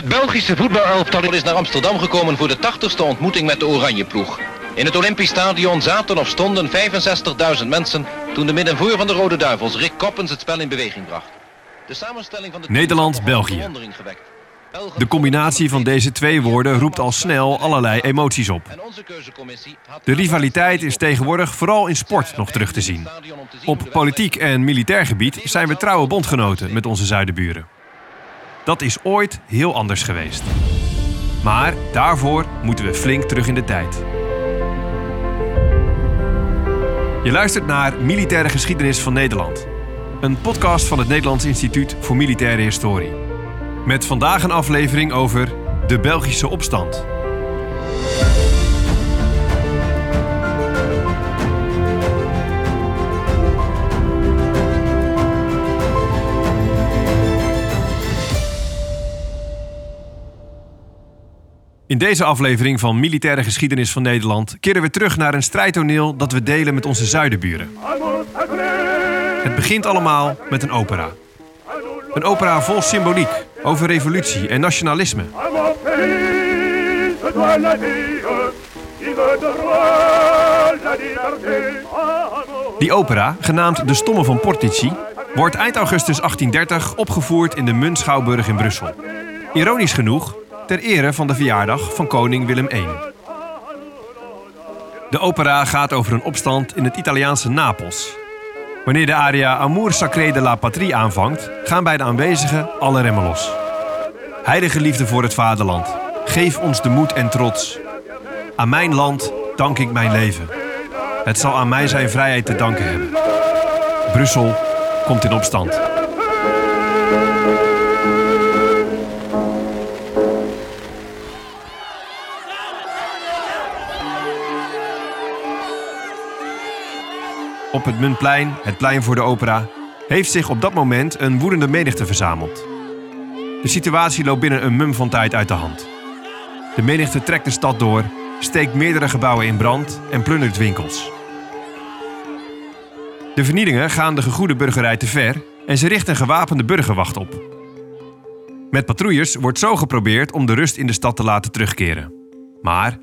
Het Belgische voetbalelftal is naar Amsterdam gekomen voor de 80ste ontmoeting met de Oranjeploeg. In het Olympisch Stadion zaten of stonden 65.000 mensen toen de middenvoer van de Rode Duivels, Rick Koppens, het spel in beweging bracht. De samenstelling van de Nederland-België. De combinatie van deze twee woorden roept al snel allerlei emoties op. De rivaliteit is tegenwoordig vooral in sport nog terug te zien. Op politiek en militair gebied zijn we trouwe bondgenoten met onze zuidenburen. Dat is ooit heel anders geweest. Maar daarvoor moeten we flink terug in de tijd. Je luistert naar Militaire Geschiedenis van Nederland. Een podcast van het Nederlands Instituut voor Militaire Historie. Met vandaag een aflevering over de Belgische opstand. In deze aflevering van Militaire Geschiedenis van Nederland keren we terug naar een strijdtoneel dat we delen met onze zuidenburen. Het begint allemaal met een opera. Een opera vol symboliek over revolutie en nationalisme. Die opera, genaamd De Stomme van Portici, wordt eind augustus 1830 opgevoerd in de Muntschouwburg in Brussel. Ironisch genoeg ter ere van de verjaardag van koning Willem I. De opera gaat over een opstand in het Italiaanse Napels. Wanneer de aria Amour sacré de la patrie aanvangt, gaan bij de aanwezigen alle remmen los. Heilige liefde voor het vaderland, geef ons de moed en trots. Aan mijn land dank ik mijn leven. Het zal aan mij zijn vrijheid te danken hebben. Brussel komt in opstand. Op het Muntplein, het plein voor de opera, heeft zich op dat moment een woedende menigte verzameld. De situatie loopt binnen een mum van tijd uit de hand. De menigte trekt de stad door, steekt meerdere gebouwen in brand en plundert winkels. De vernielingen gaan de gegoede burgerij te ver en ze richten een gewapende burgerwacht op. Met patrouilles wordt zo geprobeerd om de rust in de stad te laten terugkeren. Maar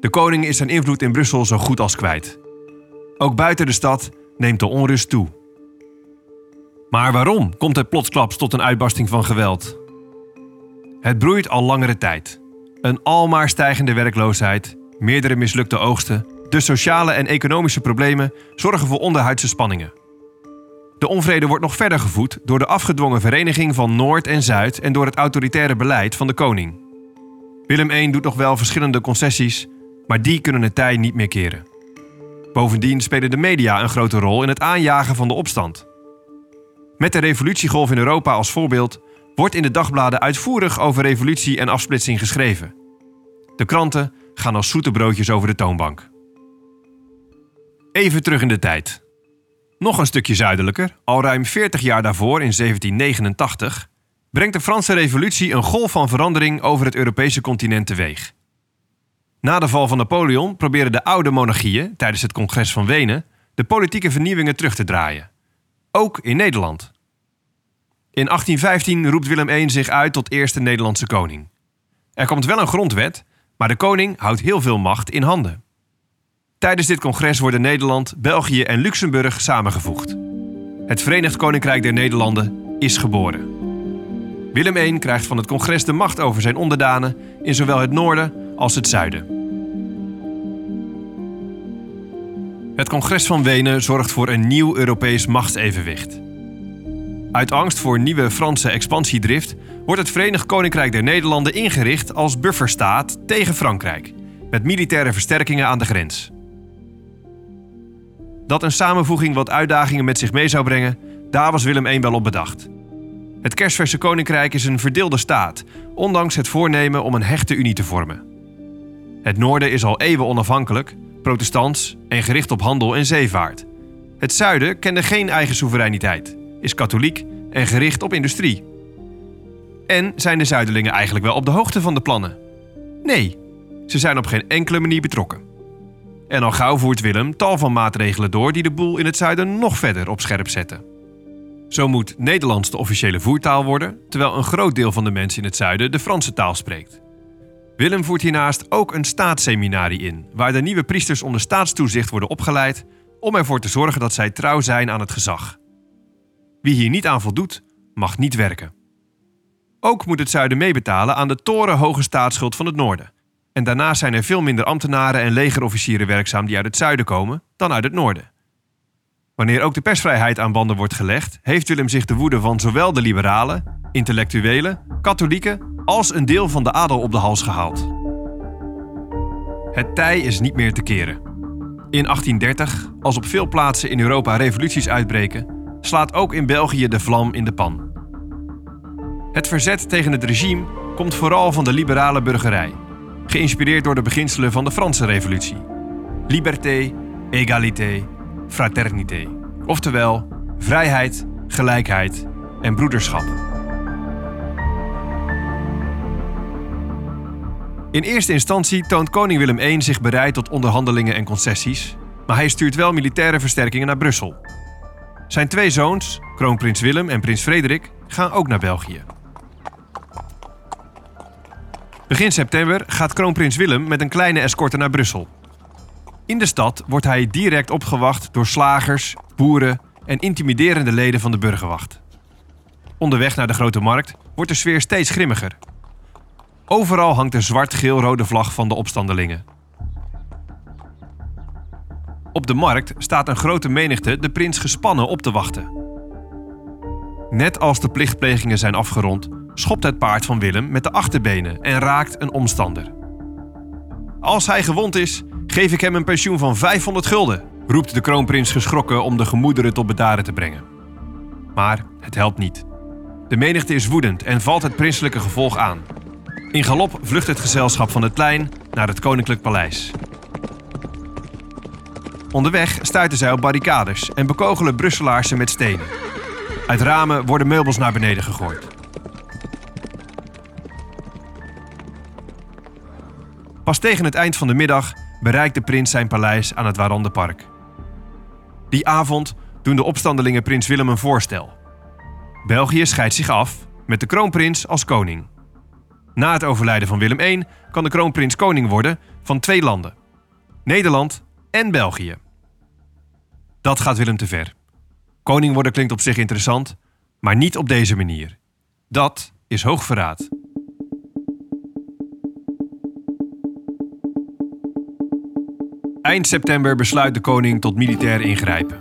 de koning is zijn invloed in Brussel zo goed als kwijt. Ook buiten de stad neemt de onrust toe. Maar waarom komt het plotsklaps tot een uitbarsting van geweld? Het broeit al langere tijd. Een almaar stijgende werkloosheid, meerdere mislukte oogsten, de sociale en economische problemen zorgen voor onderhuidse spanningen. De onvrede wordt nog verder gevoed door de afgedwongen vereniging van Noord en Zuid en door het autoritaire beleid van de koning. Willem I doet nog wel verschillende concessies, maar die kunnen het tij niet meer keren. Bovendien spelen de media een grote rol in het aanjagen van de opstand. Met de revolutiegolf in Europa als voorbeeld wordt in de dagbladen uitvoerig over revolutie en afsplitsing geschreven. De kranten gaan als zoete broodjes over de toonbank. Even terug in de tijd. Nog een stukje zuidelijker, al ruim 40 jaar daarvoor in 1789, brengt de Franse Revolutie een golf van verandering over het Europese continent teweeg. Na de val van Napoleon proberen de oude monarchieën tijdens het congres van Wenen de politieke vernieuwingen terug te draaien. Ook in Nederland. In 1815 roept Willem I zich uit tot eerste Nederlandse koning. Er komt wel een grondwet, maar de koning houdt heel veel macht in handen. Tijdens dit congres worden Nederland, België en Luxemburg samengevoegd. Het Verenigd Koninkrijk der Nederlanden is geboren. Willem I krijgt van het congres de macht over zijn onderdanen in zowel het noorden als het zuiden. Het congres van Wenen zorgt voor een nieuw Europees machtsevenwicht. Uit angst voor nieuwe Franse expansiedrift wordt het Verenigd Koninkrijk der Nederlanden ingericht als bufferstaat tegen Frankrijk, met militaire versterkingen aan de grens. Dat een samenvoeging wat uitdagingen met zich mee zou brengen, daar was Willem I wel op bedacht. Het kerstverse koninkrijk is een verdeelde staat, ondanks het voornemen om een hechte unie te vormen. Het noorden is al eeuwen onafhankelijk, protestants en gericht op handel en zeevaart. Het zuiden kende geen eigen soevereiniteit, is katholiek en gericht op industrie. En zijn de zuidelingen eigenlijk wel op de hoogte van de plannen? Nee, ze zijn op geen enkele manier betrokken. En al gauw voert Willem tal van maatregelen door die de boel in het zuiden nog verder op scherp zetten. Zo moet Nederlands de officiële voertaal worden, terwijl een groot deel van de mensen in het zuiden de Franse taal spreekt. Willem voert hiernaast ook een staatsseminarie in, waar de nieuwe priesters onder staatstoezicht worden opgeleid om ervoor te zorgen dat zij trouw zijn aan het gezag. Wie hier niet aan voldoet, mag niet werken. Ook moet het zuiden meebetalen aan de torenhoge staatsschuld van het noorden. En daarnaast zijn er veel minder ambtenaren en legerofficieren werkzaam die uit het zuiden komen dan uit het noorden. Wanneer ook de persvrijheid aan banden wordt gelegd, heeft Willem zich de woede van zowel de liberalen, intellectuelen, katholieken als een deel van de adel op de hals gehaald. Het tij is niet meer te keren. In 1830, als op veel plaatsen in Europa revoluties uitbreken, slaat ook in België de vlam in de pan. Het verzet tegen het regime komt vooral van de liberale burgerij, geïnspireerd door de beginselen van de Franse Revolutie: liberté, égalité, fraternité. Oftewel vrijheid, gelijkheid en broederschap. In eerste instantie toont koning Willem I zich bereid tot onderhandelingen en concessies, maar hij stuurt wel militaire versterkingen naar Brussel. Zijn twee zoons, kroonprins Willem en prins Frederik, gaan ook naar België. Begin september gaat kroonprins Willem met een kleine escorte naar Brussel. In de stad wordt hij direct opgewacht door slagers, boeren en intimiderende leden van de burgerwacht. Onderweg naar de grote markt wordt de sfeer steeds grimmiger. Overal hangt de zwart-geel-rode vlag van de opstandelingen. Op de markt staat een grote menigte de prins gespannen op te wachten. Net als de plichtplegingen zijn afgerond, schopt het paard van Willem met de achterbenen en raakt een omstander. Als hij gewond is, geef ik hem een pensioen van 500 gulden, roept de kroonprins geschrokken om de gemoederen tot bedaren te brengen. Maar het helpt niet. De menigte is woedend en valt het prinselijke gevolg aan. In galop vlucht het gezelschap van het plein naar het koninklijk paleis. Onderweg stuiten zij op barricades en bekogelen Brusselaars ze met stenen. Uit ramen worden meubels naar beneden gegooid. Pas tegen het eind van de middag bereikt de prins zijn paleis aan het Warandenpark. Die avond doen de opstandelingen prins Willem een voorstel. België scheidt zich af met de kroonprins als koning. Na het overlijden van Willem I kan de kroonprins koning worden van twee landen: Nederland en België. Dat gaat Willem te ver. Koning worden klinkt op zich interessant, maar niet op deze manier. Dat is hoogverraad. Eind september besluit de koning tot militair ingrijpen.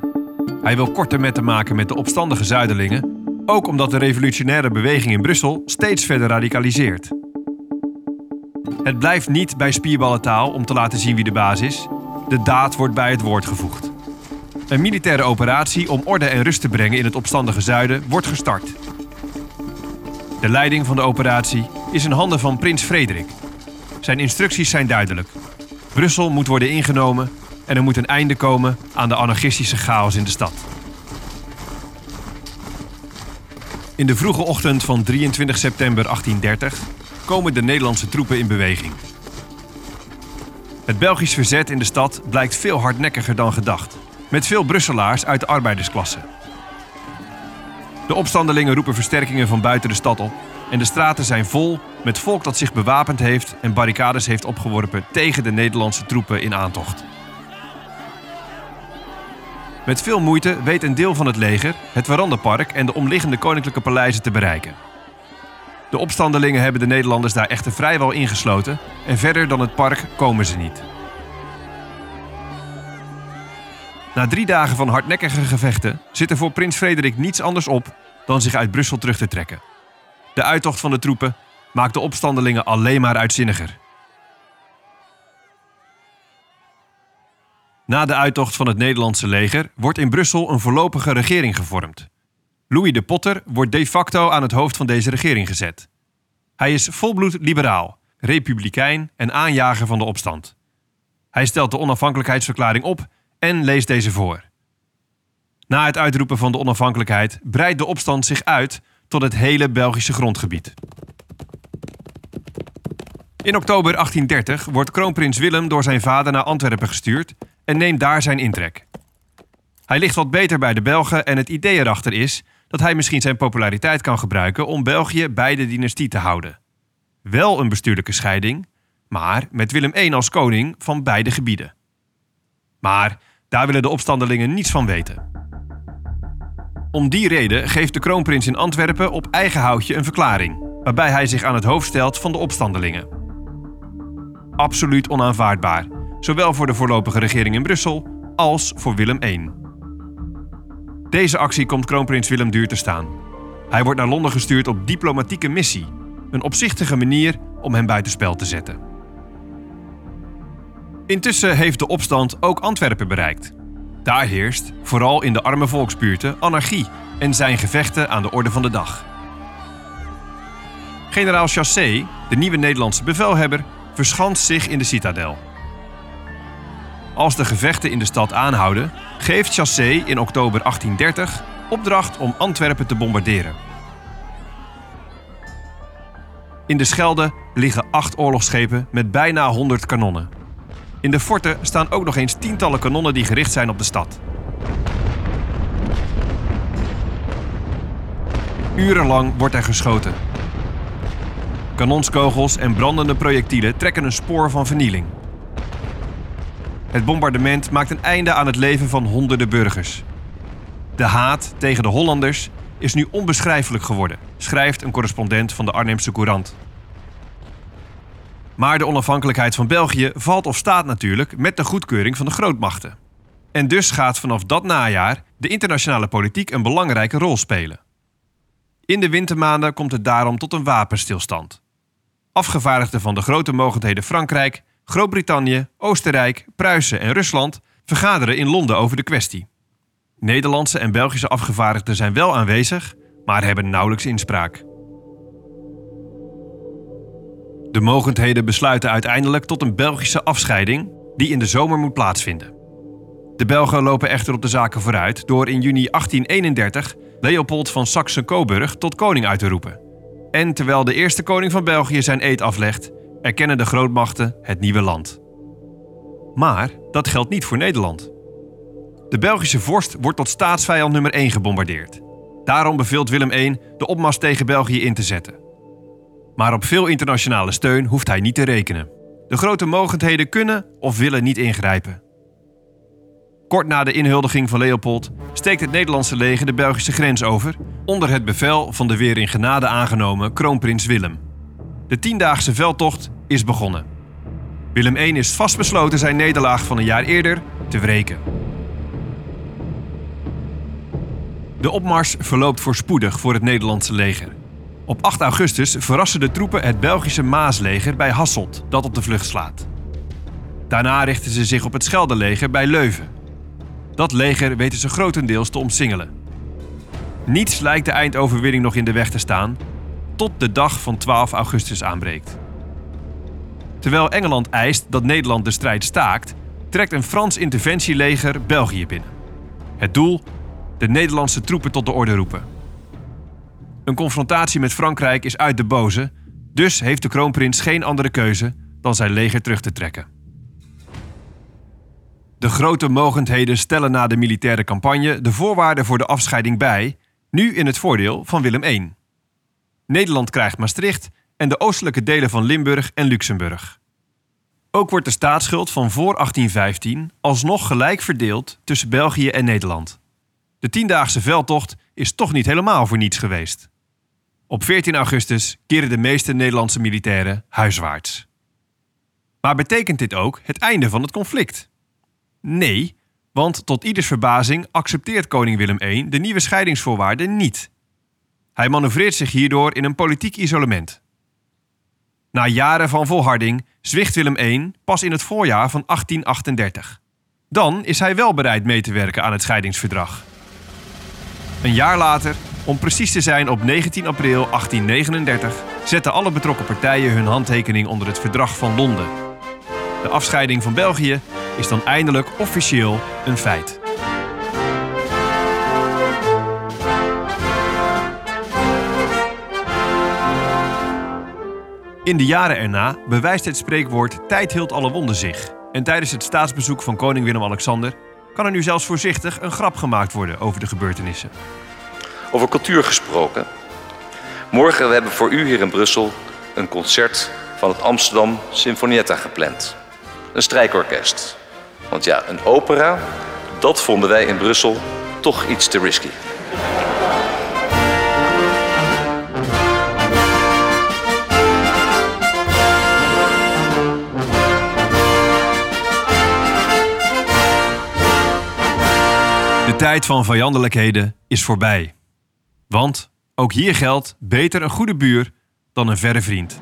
Hij wil korte metten maken met de opstandige zuiderlingen, ook omdat de revolutionaire beweging in Brussel steeds verder radicaliseert. Het blijft niet bij spierballentaal om te laten zien wie de baas is. De daad wordt bij het woord gevoegd. Een militaire operatie om orde en rust te brengen in het opstandige zuiden wordt gestart. De leiding van de operatie is in handen van prins Frederik. Zijn instructies zijn duidelijk. Brussel moet worden ingenomen en er moet een einde komen aan de anarchistische chaos in de stad. In de vroege ochtend van 23 september 1830 komen de Nederlandse troepen in beweging. Het Belgisch verzet in de stad blijkt veel hardnekkiger dan gedacht, met veel Brusselaars uit de arbeidersklasse. De opstandelingen roepen versterkingen van buiten de stad op en de straten zijn vol met volk dat zich bewapend heeft en barricades heeft opgeworpen tegen de Nederlandse troepen in aantocht. Met veel moeite weet een deel van het leger het Warandenpark en de omliggende koninklijke paleizen te bereiken. De opstandelingen hebben de Nederlanders daar echter vrijwel ingesloten en verder dan het park komen ze niet. Na drie dagen van hardnekkige gevechten zit er voor prins Frederik niets anders op dan zich uit Brussel terug te trekken. De uittocht van de troepen maakt de opstandelingen alleen maar uitzinniger. Na de uittocht van het Nederlandse leger wordt in Brussel een voorlopige regering gevormd. Louis de Potter wordt de facto aan het hoofd van deze regering gezet. Hij is volbloed liberaal, republikein en aanjager van de opstand. Hij stelt de onafhankelijkheidsverklaring op en leest deze voor. Na het uitroepen van de onafhankelijkheid breidt de opstand zich uit tot het hele Belgische grondgebied. In oktober 1830 wordt kroonprins Willem door zijn vader naar Antwerpen gestuurd en neemt daar zijn intrek. Hij ligt wat beter bij de Belgen en het idee erachter is dat hij misschien zijn populariteit kan gebruiken om België bij de dynastie te houden. Wel een bestuurlijke scheiding, maar met Willem I als koning van beide gebieden. Maar daar willen de opstandelingen niets van weten. Om die reden geeft de kroonprins in Antwerpen op eigen houtje een verklaring, waarbij hij zich aan het hoofd stelt van de opstandelingen. Absoluut onaanvaardbaar, zowel voor de voorlopige regering in Brussel als voor Willem I. Deze actie komt kroonprins Willem duur te staan. Hij wordt naar Londen gestuurd op diplomatieke missie, een opzichtige manier om hem buitenspel te zetten. Intussen heeft de opstand ook Antwerpen bereikt. Daar heerst, vooral in de arme volksbuurten, anarchie en zijn gevechten aan de orde van de dag. Generaal Chassé, de nieuwe Nederlandse bevelhebber, verschanst zich in de citadel. Als de gevechten in de stad aanhouden, geeft Chassé in oktober 1830 opdracht om Antwerpen te bombarderen. In de Schelde liggen acht oorlogsschepen met bijna 100 kanonnen. In de forten staan ook nog eens tientallen kanonnen die gericht zijn op de stad. Urenlang wordt er geschoten. Kanonskogels en brandende projectielen trekken een spoor van vernieling. Het bombardement maakt een einde aan het leven van honderden burgers. De haat tegen de Hollanders is nu onbeschrijfelijk geworden, schrijft een correspondent van de Arnhemse Courant. Maar de onafhankelijkheid van België valt of staat natuurlijk met de goedkeuring van de grootmachten. En dus gaat vanaf dat najaar de internationale politiek een belangrijke rol spelen. In de wintermaanden komt het daarom tot een wapenstilstand. Afgevaardigden van de grote mogendheden Frankrijk, Groot-Brittannië, Oostenrijk, Pruisen en Rusland vergaderen in Londen over de kwestie. Nederlandse en Belgische afgevaardigden zijn wel aanwezig, maar hebben nauwelijks inspraak. De mogendheden besluiten uiteindelijk tot een Belgische afscheiding die in de zomer moet plaatsvinden. De Belgen lopen echter op de zaken vooruit door in juni 1831 Leopold van Saxe-Coburg tot koning uit te roepen. En terwijl de eerste koning van België zijn eed aflegt, erkennen de grootmachten het nieuwe land. Maar dat geldt niet voor Nederland. De Belgische vorst wordt tot staatsvijand nummer 1 gebombardeerd. Daarom beveelt Willem I de opmars tegen België in te zetten. Maar op veel internationale steun hoeft hij niet te rekenen. De grote mogendheden kunnen of willen niet ingrijpen. Kort na de inhuldiging van Leopold steekt het Nederlandse leger de Belgische grens over onder het bevel van de weer in genade aangenomen kroonprins Willem. De tiendaagse veldtocht is begonnen. Willem I is vastbesloten zijn nederlaag van een jaar eerder te wreken. De opmars verloopt voorspoedig voor het Nederlandse leger. Op 8 augustus verrassen de troepen het Belgische Maasleger bij Hasselt, dat op de vlucht slaat. Daarna richten ze zich op het Scheldeleger bij Leuven. Dat leger weten ze grotendeels te omsingelen. Niets lijkt de eindoverwinning nog in de weg te staan, tot de dag van 12 augustus aanbreekt. Terwijl Engeland eist dat Nederland de strijd staakt, trekt een Frans interventieleger België binnen. Het doel? De Nederlandse troepen tot de orde roepen. Een confrontatie met Frankrijk is uit de boze, dus heeft de kroonprins geen andere keuze dan zijn leger terug te trekken. De grote mogendheden stellen na de militaire campagne de voorwaarden voor de afscheiding bij, nu in het voordeel van Willem I. Nederland krijgt Maastricht en de oostelijke delen van Limburg en Luxemburg. Ook wordt de staatsschuld van voor 1815 alsnog gelijk verdeeld tussen België en Nederland. De tiendaagse veldtocht is toch niet helemaal voor niets geweest. Op 14 augustus keren de meeste Nederlandse militairen huiswaarts. Maar betekent dit ook het einde van het conflict? Nee, want tot ieders verbazing accepteert koning Willem I de nieuwe scheidingsvoorwaarden niet. Hij manoeuvreert zich hierdoor in een politiek isolement. Na jaren van volharding zwicht Willem I pas in het voorjaar van 1838. Dan is hij wel bereid mee te werken aan het scheidingsverdrag. Een jaar later, om precies te zijn op 19 april 1839, zetten alle betrokken partijen hun handtekening onder het verdrag van Londen. De afscheiding van België is dan eindelijk officieel een feit. In de jaren erna bewijst het spreekwoord tijd hield alle wonden zich. En tijdens het staatsbezoek van koning Willem-Alexander kan er nu zelfs voorzichtig een grap gemaakt worden over de gebeurtenissen. Over cultuur gesproken. Morgen we hebben voor u hier in Brussel een concert van het Amsterdam Sinfonietta gepland. Een strijkorkest. Want ja, een opera, dat vonden wij in Brussel toch iets te risky. De tijd van vijandelijkheden is voorbij. Want ook hier geldt beter een goede buur dan een verre vriend.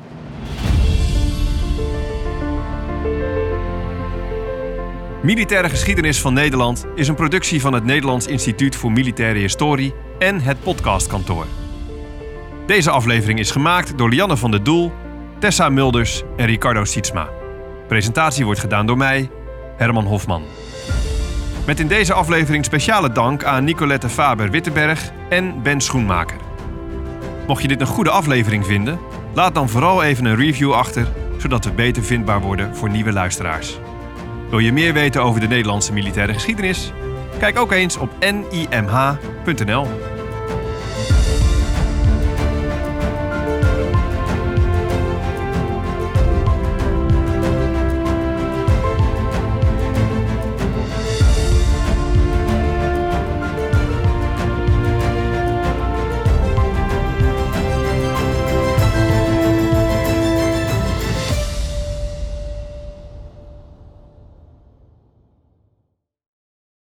Militaire geschiedenis van Nederland is een productie van het Nederlands Instituut voor Militaire Historie en het podcastkantoor. Deze aflevering is gemaakt door Lianne van der Doel, Tessa Mulders en Ricardo Sietsma. Presentatie wordt gedaan door mij, Herman Hofman. Met in deze aflevering speciale dank aan Nicolette Faber-Wittenberg en Ben Schoenmaker. Mocht je dit een goede aflevering vinden, laat dan vooral even een review achter, zodat we beter vindbaar worden voor nieuwe luisteraars. Wil je meer weten over de Nederlandse militaire geschiedenis? Kijk ook eens op nimh.nl.